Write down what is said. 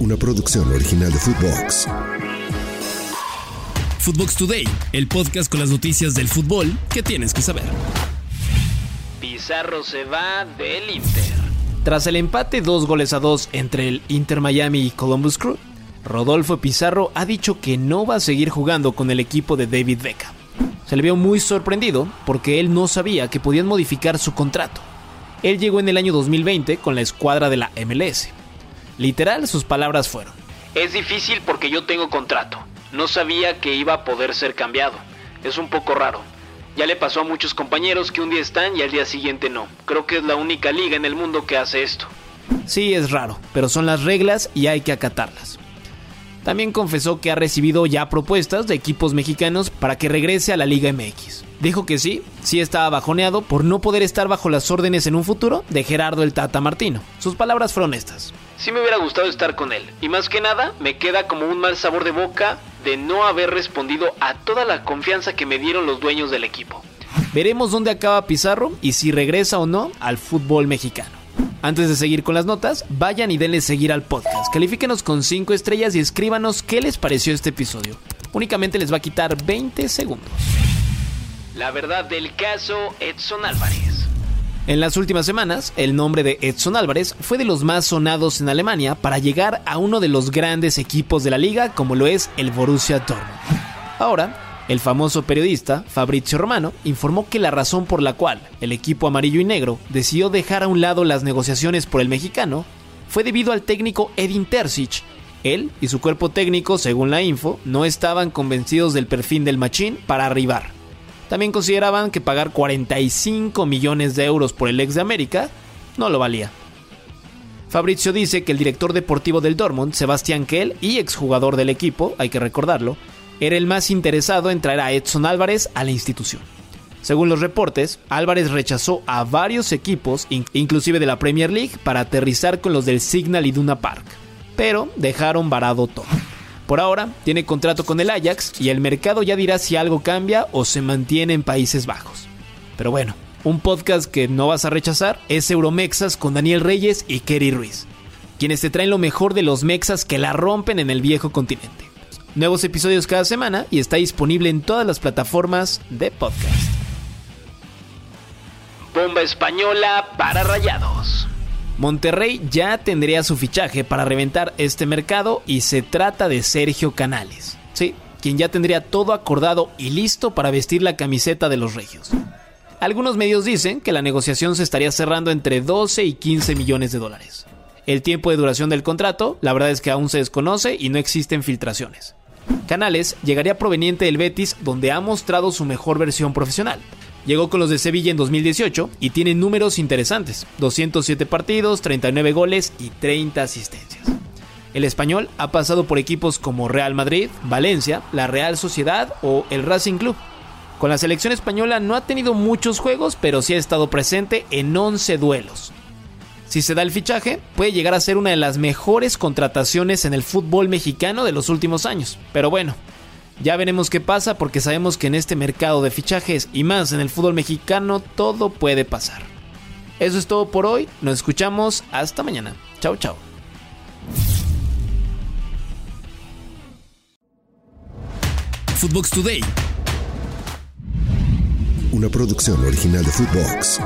una producción original de Footbox. Footbox Today, el podcast con las noticias del fútbol que tienes que saber. Pizarro se va del Inter. Tras el empate dos goles a dos entre el Inter Miami y Columbus Crew, Rodolfo Pizarro ha dicho que no va a seguir jugando con el equipo de David Beckham. Se le vio muy sorprendido porque él no sabía que podían modificar su contrato. Él llegó en el año 2020 con la escuadra de la MLS. Literal, sus palabras fueron. Es difícil porque yo tengo contrato. No sabía que iba a poder ser cambiado. Es un poco raro. Ya le pasó a muchos compañeros que un día están y al día siguiente no. Creo que es la única liga en el mundo que hace esto. Sí, es raro, pero son las reglas y hay que acatarlas. También confesó que ha recibido ya propuestas de equipos mexicanos para que regrese a la Liga MX. Dijo que sí, sí estaba bajoneado por no poder estar bajo las órdenes en un futuro de Gerardo el Tata Martino. Sus palabras fueron estas. Sí me hubiera gustado estar con él. Y más que nada, me queda como un mal sabor de boca de no haber respondido a toda la confianza que me dieron los dueños del equipo. Veremos dónde acaba Pizarro y si regresa o no al fútbol mexicano. Antes de seguir con las notas, vayan y denle seguir al podcast. Califíquenos con 5 estrellas y escríbanos qué les pareció este episodio. Únicamente les va a quitar 20 segundos. La verdad del caso, Edson Álvarez. En las últimas semanas, el nombre de Edson Álvarez fue de los más sonados en Alemania para llegar a uno de los grandes equipos de la liga como lo es el Borussia Dortmund. Ahora, el famoso periodista Fabrizio Romano informó que la razón por la cual el equipo amarillo y negro decidió dejar a un lado las negociaciones por el mexicano fue debido al técnico Edin Terzic. Él y su cuerpo técnico, según la info, no estaban convencidos del perfil del machín para arribar. También consideraban que pagar 45 millones de euros por el ex de América no lo valía. Fabrizio dice que el director deportivo del Dortmund, Sebastián Kell, y exjugador del equipo, hay que recordarlo, era el más interesado en traer a Edson Álvarez a la institución. Según los reportes, Álvarez rechazó a varios equipos, inclusive de la Premier League, para aterrizar con los del Signal Iduna Park, pero dejaron varado todo. Por ahora, tiene contrato con el Ajax y el mercado ya dirá si algo cambia o se mantiene en Países Bajos. Pero bueno, un podcast que no vas a rechazar es Euromexas con Daniel Reyes y Kerry Ruiz, quienes te traen lo mejor de los mexas que la rompen en el viejo continente. Nuevos episodios cada semana y está disponible en todas las plataformas de podcast. Bomba española para rayados. Monterrey ya tendría su fichaje para reventar este mercado y se trata de Sergio Canales. Sí, quien ya tendría todo acordado y listo para vestir la camiseta de los Regios. Algunos medios dicen que la negociación se estaría cerrando entre 12 y 15 millones de dólares. El tiempo de duración del contrato, la verdad es que aún se desconoce y no existen filtraciones. Canales llegaría proveniente del Betis donde ha mostrado su mejor versión profesional. Llegó con los de Sevilla en 2018 y tiene números interesantes, 207 partidos, 39 goles y 30 asistencias. El español ha pasado por equipos como Real Madrid, Valencia, la Real Sociedad o el Racing Club. Con la selección española no ha tenido muchos juegos, pero sí ha estado presente en 11 duelos. Si se da el fichaje, puede llegar a ser una de las mejores contrataciones en el fútbol mexicano de los últimos años. Pero bueno, ya veremos qué pasa porque sabemos que en este mercado de fichajes y más en el fútbol mexicano todo puede pasar. Eso es todo por hoy, nos escuchamos hasta mañana. Chao, chao. Footbox Today. Una producción original de Footbox.